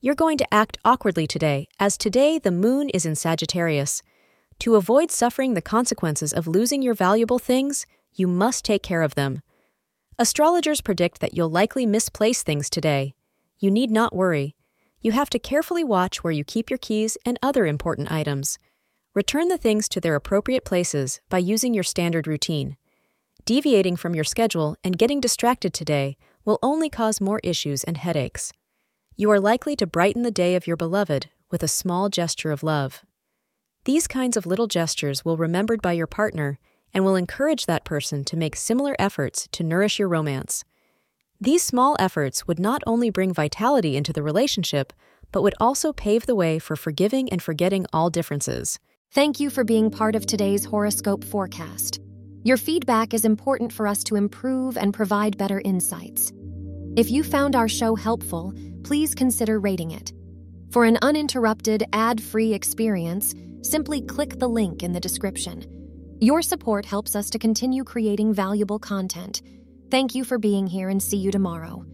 you're going to act awkwardly today, as today the moon is in Sagittarius. To avoid suffering the consequences of losing your valuable things, you must take care of them. Astrologers predict that you'll likely misplace things today. You need not worry. You have to carefully watch where you keep your keys and other important items. Return the things to their appropriate places by using your standard routine. Deviating from your schedule and getting distracted today will only cause more issues and headaches. You are likely to brighten the day of your beloved with a small gesture of love. These kinds of little gestures will remembered by your partner and will encourage that person to make similar efforts to nourish your romance. These small efforts would not only bring vitality into the relationship, but would also pave the way for forgiving and forgetting all differences. Thank you for being part of today's horoscope forecast. Your feedback is important for us to improve and provide better insights. If you found our show helpful, please consider rating it. For an uninterrupted, ad free experience, simply click the link in the description. Your support helps us to continue creating valuable content. Thank you for being here and see you tomorrow.